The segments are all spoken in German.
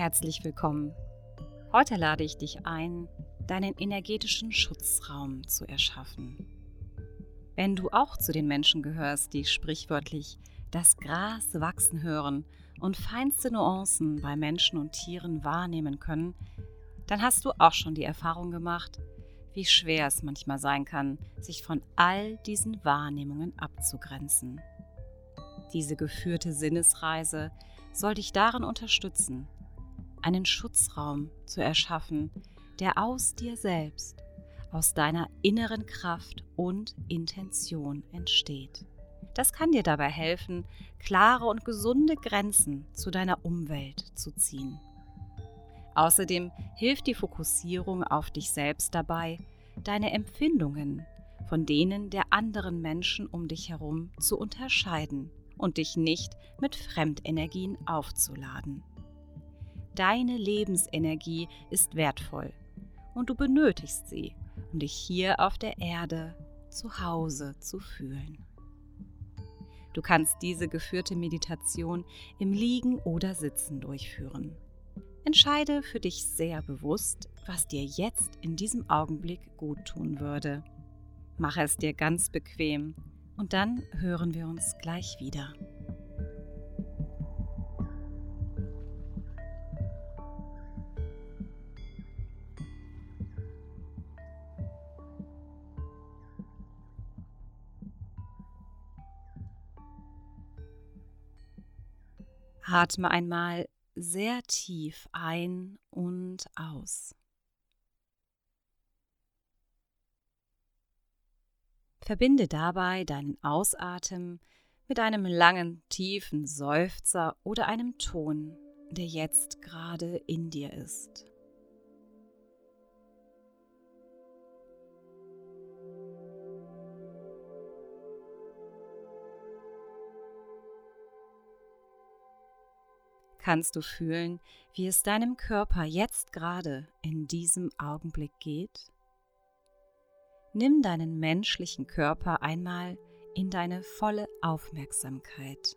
herzlich willkommen. Heute lade ich dich ein, deinen energetischen Schutzraum zu erschaffen. Wenn du auch zu den Menschen gehörst, die sprichwörtlich das Gras wachsen hören und feinste Nuancen bei Menschen und Tieren wahrnehmen können, dann hast du auch schon die Erfahrung gemacht, wie schwer es manchmal sein kann, sich von all diesen Wahrnehmungen abzugrenzen. Diese geführte Sinnesreise soll dich darin unterstützen, einen Schutzraum zu erschaffen, der aus dir selbst, aus deiner inneren Kraft und Intention entsteht. Das kann dir dabei helfen, klare und gesunde Grenzen zu deiner Umwelt zu ziehen. Außerdem hilft die Fokussierung auf dich selbst dabei, deine Empfindungen von denen der anderen Menschen um dich herum zu unterscheiden und dich nicht mit Fremdenergien aufzuladen. Deine Lebensenergie ist wertvoll und du benötigst sie, um dich hier auf der Erde zu Hause zu fühlen. Du kannst diese geführte Meditation im Liegen oder Sitzen durchführen. Entscheide für dich sehr bewusst, was dir jetzt in diesem Augenblick gut tun würde. Mache es dir ganz bequem und dann hören wir uns gleich wieder. Atme einmal sehr tief ein und aus. Verbinde dabei deinen Ausatmen mit einem langen, tiefen Seufzer oder einem Ton, der jetzt gerade in dir ist. Kannst du fühlen, wie es deinem Körper jetzt gerade in diesem Augenblick geht? Nimm deinen menschlichen Körper einmal in deine volle Aufmerksamkeit.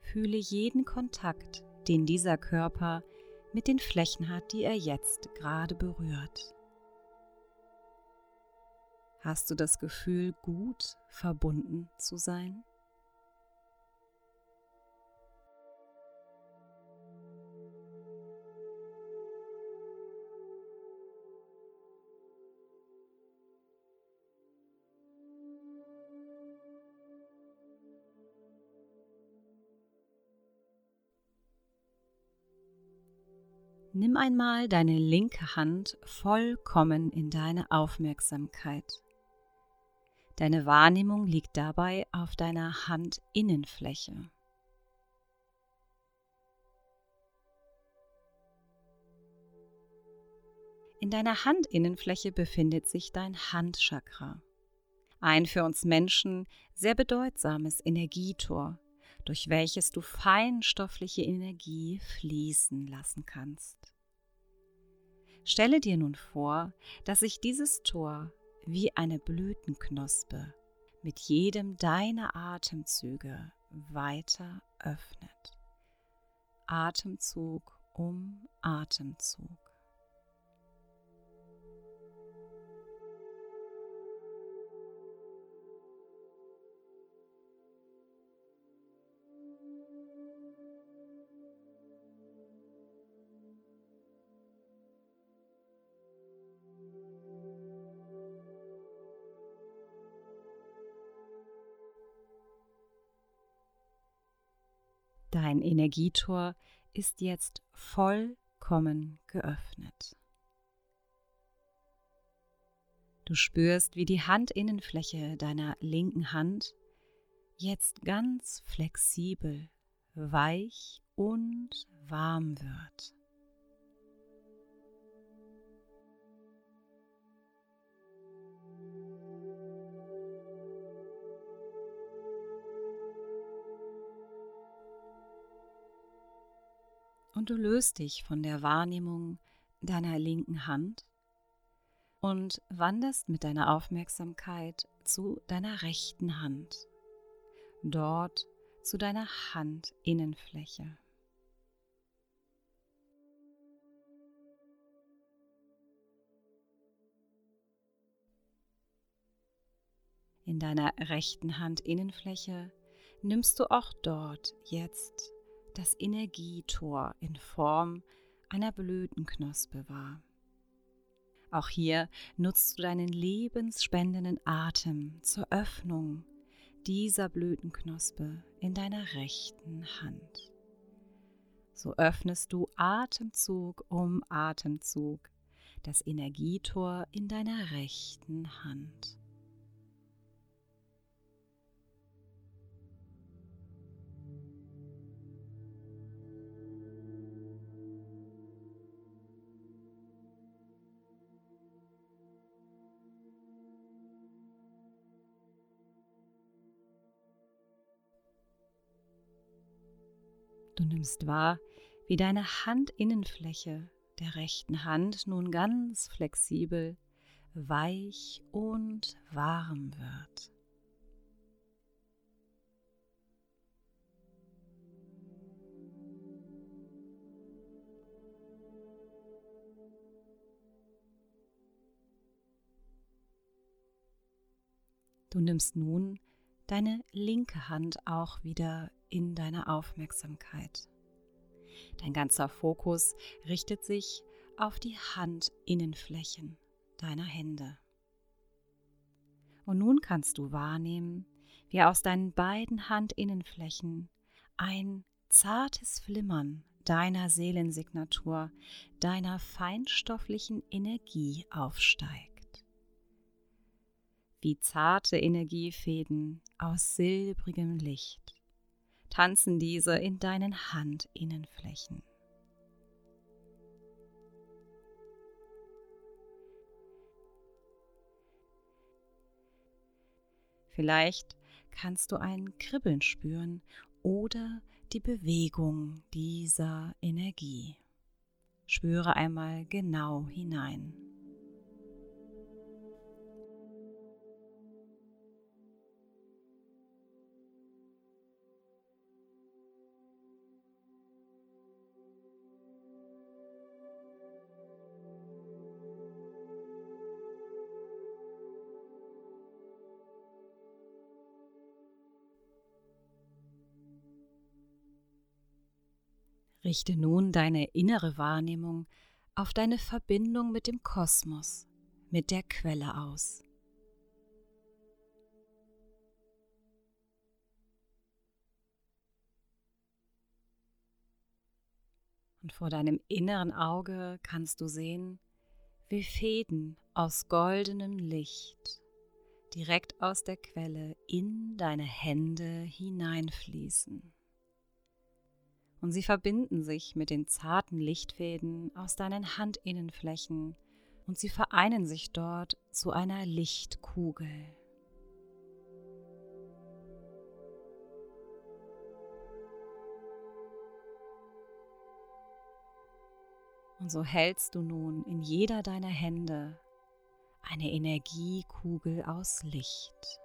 Fühle jeden Kontakt, den dieser Körper mit den Flächen hat, die er jetzt gerade berührt. Hast du das Gefühl, gut verbunden zu sein? Nimm einmal deine linke Hand vollkommen in deine Aufmerksamkeit. Deine Wahrnehmung liegt dabei auf deiner Handinnenfläche. In deiner Handinnenfläche befindet sich dein Handchakra, ein für uns Menschen sehr bedeutsames Energietor, durch welches du feinstoffliche Energie fließen lassen kannst. Stelle dir nun vor, dass sich dieses Tor wie eine Blütenknospe mit jedem deiner Atemzüge weiter öffnet. Atemzug um Atemzug. Energietor ist jetzt vollkommen geöffnet. Du spürst, wie die Handinnenfläche deiner linken Hand jetzt ganz flexibel, weich und warm wird. Und du löst dich von der Wahrnehmung deiner linken Hand und wanderst mit deiner Aufmerksamkeit zu deiner rechten Hand, dort zu deiner Handinnenfläche. In deiner rechten Handinnenfläche nimmst du auch dort jetzt das Energietor in Form einer Blütenknospe wahr. Auch hier nutzt du deinen lebensspendenden Atem zur Öffnung dieser Blütenknospe in deiner rechten Hand. So öffnest du Atemzug um Atemzug das Energietor in deiner rechten Hand. Nimmst wahr, wie deine Handinnenfläche der rechten Hand nun ganz flexibel, weich und warm wird. Du nimmst nun deine linke Hand auch wieder in deiner Aufmerksamkeit. Dein ganzer Fokus richtet sich auf die Handinnenflächen deiner Hände. Und nun kannst du wahrnehmen, wie aus deinen beiden Handinnenflächen ein zartes Flimmern deiner Seelensignatur, deiner feinstofflichen Energie aufsteigt wie zarte Energiefäden aus silbrigem Licht, tanzen diese in deinen Handinnenflächen. Vielleicht kannst du ein Kribbeln spüren oder die Bewegung dieser Energie. Spüre einmal genau hinein. Richte nun deine innere Wahrnehmung auf deine Verbindung mit dem Kosmos, mit der Quelle aus. Und vor deinem inneren Auge kannst du sehen, wie Fäden aus goldenem Licht direkt aus der Quelle in deine Hände hineinfließen und sie verbinden sich mit den zarten Lichtfäden aus deinen Handinnenflächen und sie vereinen sich dort zu einer Lichtkugel. Und so hältst du nun in jeder deiner Hände eine Energiekugel aus Licht.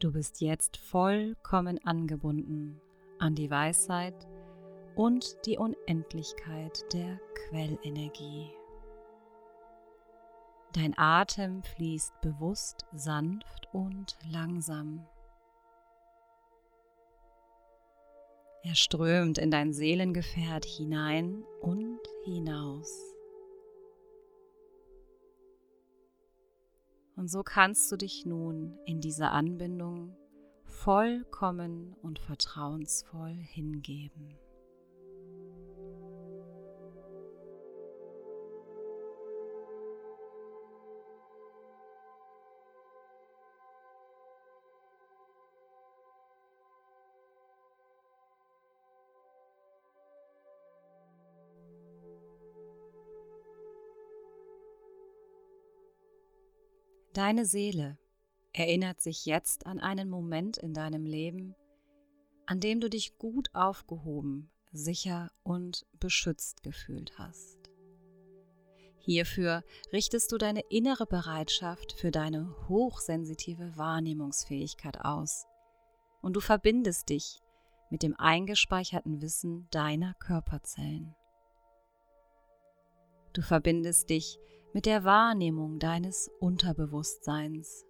Du bist jetzt vollkommen angebunden an die Weisheit und die Unendlichkeit der Quellenergie. Dein Atem fließt bewusst, sanft und langsam. Er strömt in dein Seelengefährt hinein und hinaus. Und so kannst du dich nun in dieser Anbindung vollkommen und vertrauensvoll hingeben. Deine Seele erinnert sich jetzt an einen Moment in deinem Leben, an dem du dich gut aufgehoben, sicher und beschützt gefühlt hast. Hierfür richtest du deine innere Bereitschaft für deine hochsensitive Wahrnehmungsfähigkeit aus und du verbindest dich mit dem eingespeicherten Wissen deiner Körperzellen. Du verbindest dich mit der Wahrnehmung deines Unterbewusstseins,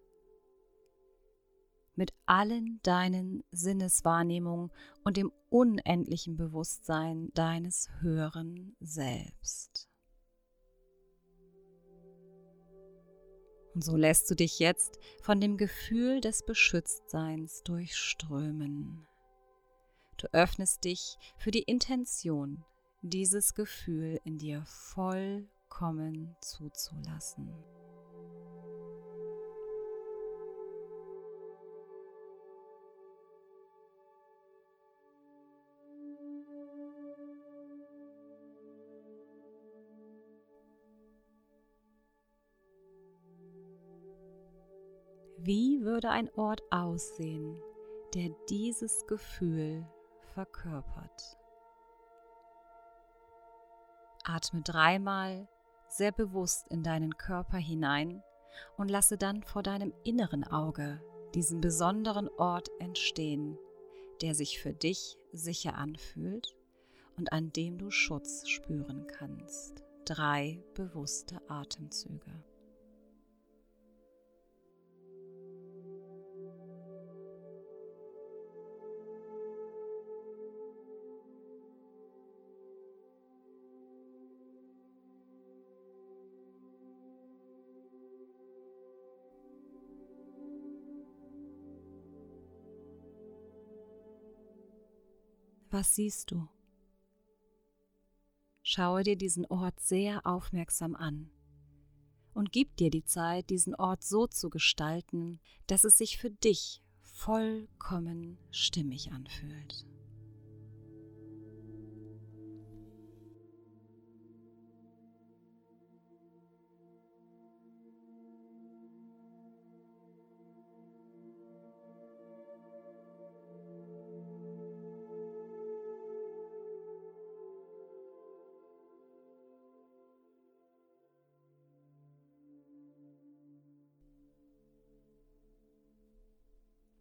mit allen deinen Sinneswahrnehmungen und dem unendlichen Bewusstsein deines höheren Selbst. Und so lässt du dich jetzt von dem Gefühl des Beschütztseins durchströmen. Du öffnest dich für die Intention, dieses Gefühl in dir vollkommen zuzulassen. Wie würde ein Ort aussehen, der dieses Gefühl verkörpert? Atme dreimal sehr bewusst in deinen Körper hinein und lasse dann vor deinem inneren Auge diesen besonderen Ort entstehen, der sich für dich sicher anfühlt und an dem du Schutz spüren kannst. Drei bewusste Atemzüge. Was siehst du? Schaue dir diesen Ort sehr aufmerksam an und gib dir die Zeit, diesen Ort so zu gestalten, dass es sich für dich vollkommen stimmig anfühlt.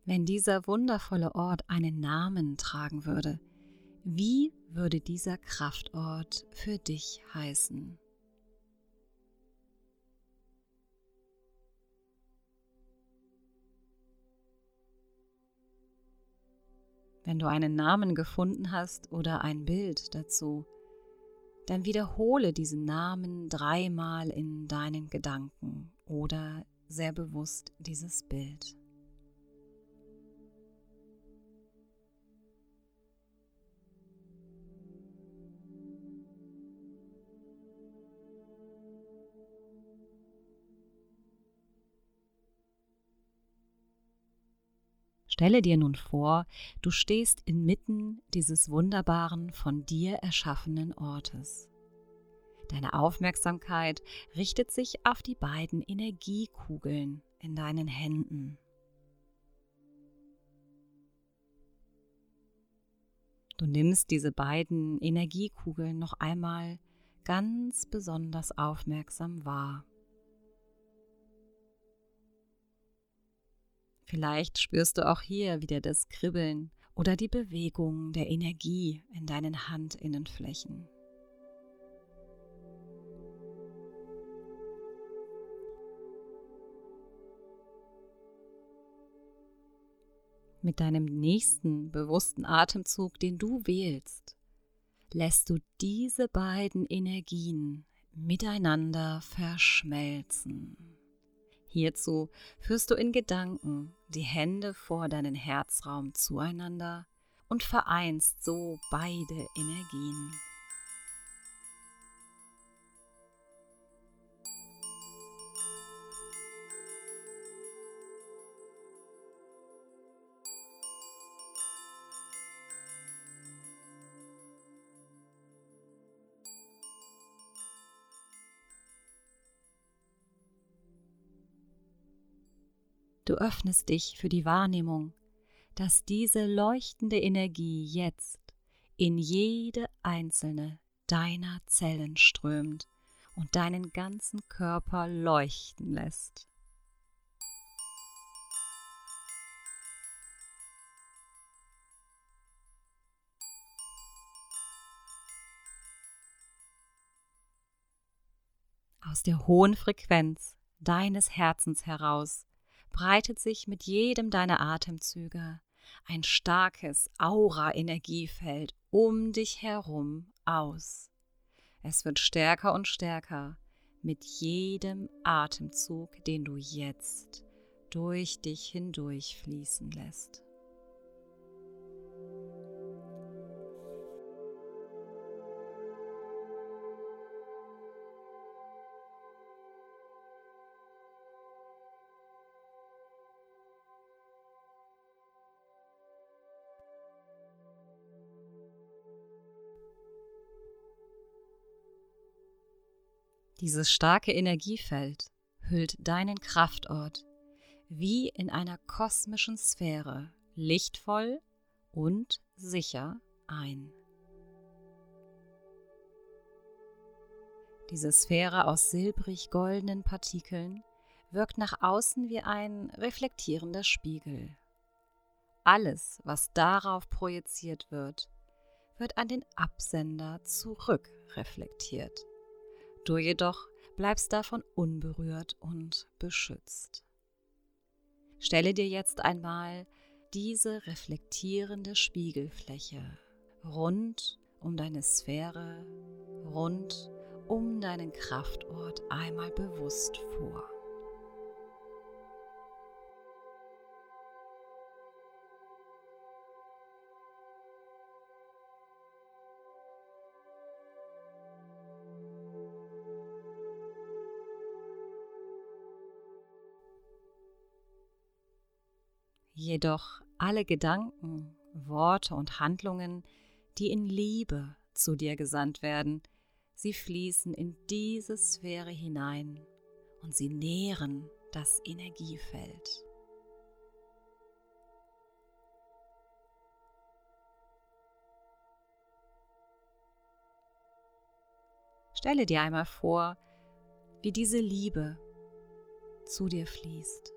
Wenn dieser wundervolle Ort einen Namen tragen würde, wie würde dieser Kraftort für dich heißen? Wenn du einen Namen gefunden hast oder ein Bild dazu, dann wiederhole diesen Namen dreimal in deinen Gedanken oder sehr bewusst dieses Bild. Stelle dir nun vor, du stehst inmitten dieses wunderbaren, von dir erschaffenen Ortes. Deine Aufmerksamkeit richtet sich auf die beiden Energiekugeln in deinen Händen. Du nimmst diese beiden Energiekugeln noch einmal ganz besonders aufmerksam wahr. Vielleicht spürst du auch hier wieder das Kribbeln oder die Bewegung der Energie in deinen Handinnenflächen. Mit deinem nächsten bewussten Atemzug, den du wählst, lässt du diese beiden Energien miteinander verschmelzen. Hierzu führst du in Gedanken die Hände vor deinen Herzraum zueinander und vereinst so beide Energien. Du öffnest dich für die Wahrnehmung, dass diese leuchtende Energie jetzt in jede einzelne deiner Zellen strömt und deinen ganzen Körper leuchten lässt. Aus der hohen Frequenz deines Herzens heraus breitet sich mit jedem deiner Atemzüge ein starkes Aura-Energiefeld um dich herum aus. Es wird stärker und stärker mit jedem Atemzug, den du jetzt durch dich hindurch fließen lässt. Dieses starke Energiefeld hüllt deinen Kraftort wie in einer kosmischen Sphäre lichtvoll und sicher ein. Diese Sphäre aus silbrig-goldenen Partikeln wirkt nach außen wie ein reflektierender Spiegel. Alles, was darauf projiziert wird, wird an den Absender zurückreflektiert. Du jedoch bleibst davon unberührt und beschützt. Stelle dir jetzt einmal diese reflektierende Spiegelfläche rund um deine Sphäre, rund um deinen Kraftort einmal bewusst vor. Jedoch alle Gedanken, Worte und Handlungen, die in Liebe zu dir gesandt werden, sie fließen in diese Sphäre hinein und sie nähren das Energiefeld. Stelle dir einmal vor, wie diese Liebe zu dir fließt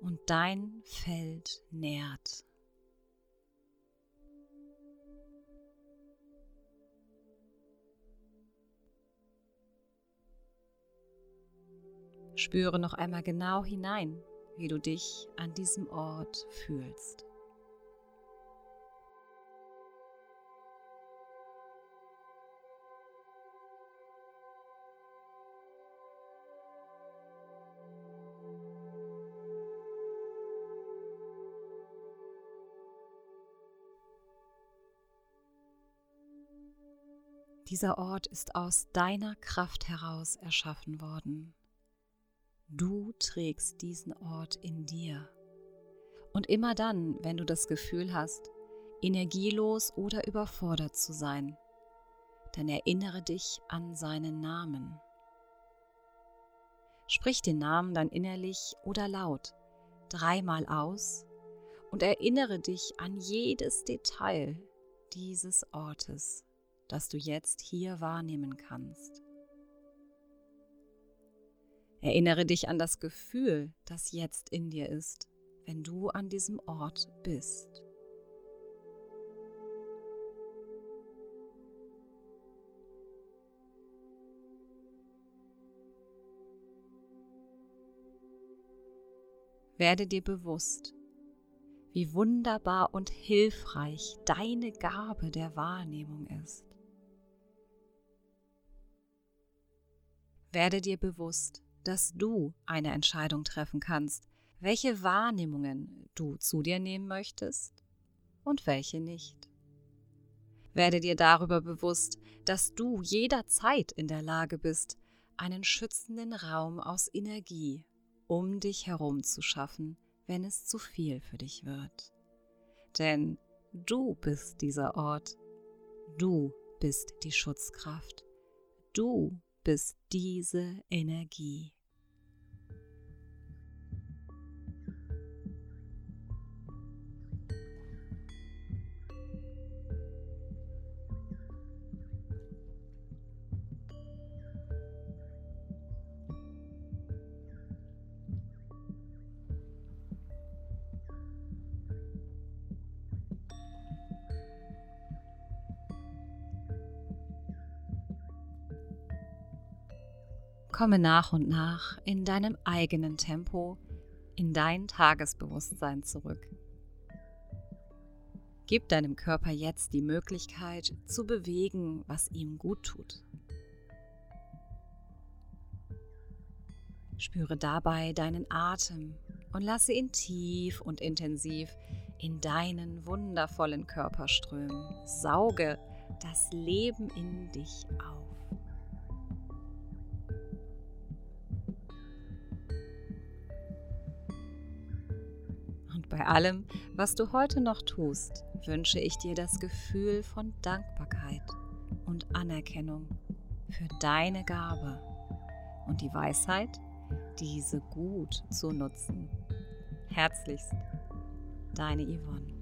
und dein Feld nährt. Spüre noch einmal genau hinein, wie du dich an diesem Ort fühlst. Dieser Ort ist aus deiner Kraft heraus erschaffen worden. Du trägst diesen Ort in dir. Und immer dann, wenn du das Gefühl hast, energielos oder überfordert zu sein, dann erinnere dich an seinen Namen. Sprich den Namen dann innerlich oder laut dreimal aus und erinnere dich an jedes Detail dieses Ortes das du jetzt hier wahrnehmen kannst. Erinnere dich an das Gefühl, das jetzt in dir ist, wenn du an diesem Ort bist. Werde dir bewusst, wie wunderbar und hilfreich deine Gabe der Wahrnehmung ist. Werde dir bewusst, dass du eine Entscheidung treffen kannst, welche Wahrnehmungen du zu dir nehmen möchtest und welche nicht. Werde dir darüber bewusst, dass du jederzeit in der Lage bist, einen schützenden Raum aus Energie um dich herum zu schaffen, wenn es zu viel für dich wird. Denn du bist dieser Ort, du bist die Schutzkraft, du bist diese Energie. Komme nach und nach in deinem eigenen Tempo in dein Tagesbewusstsein zurück. Gib deinem Körper jetzt die Möglichkeit zu bewegen, was ihm gut tut. Spüre dabei deinen Atem und lasse ihn tief und intensiv in deinen wundervollen Körper strömen. Sauge das Leben in dich auf. Bei allem, was du heute noch tust, wünsche ich dir das Gefühl von Dankbarkeit und Anerkennung für deine Gabe und die Weisheit, diese gut zu nutzen. Herzlichst, deine Yvonne.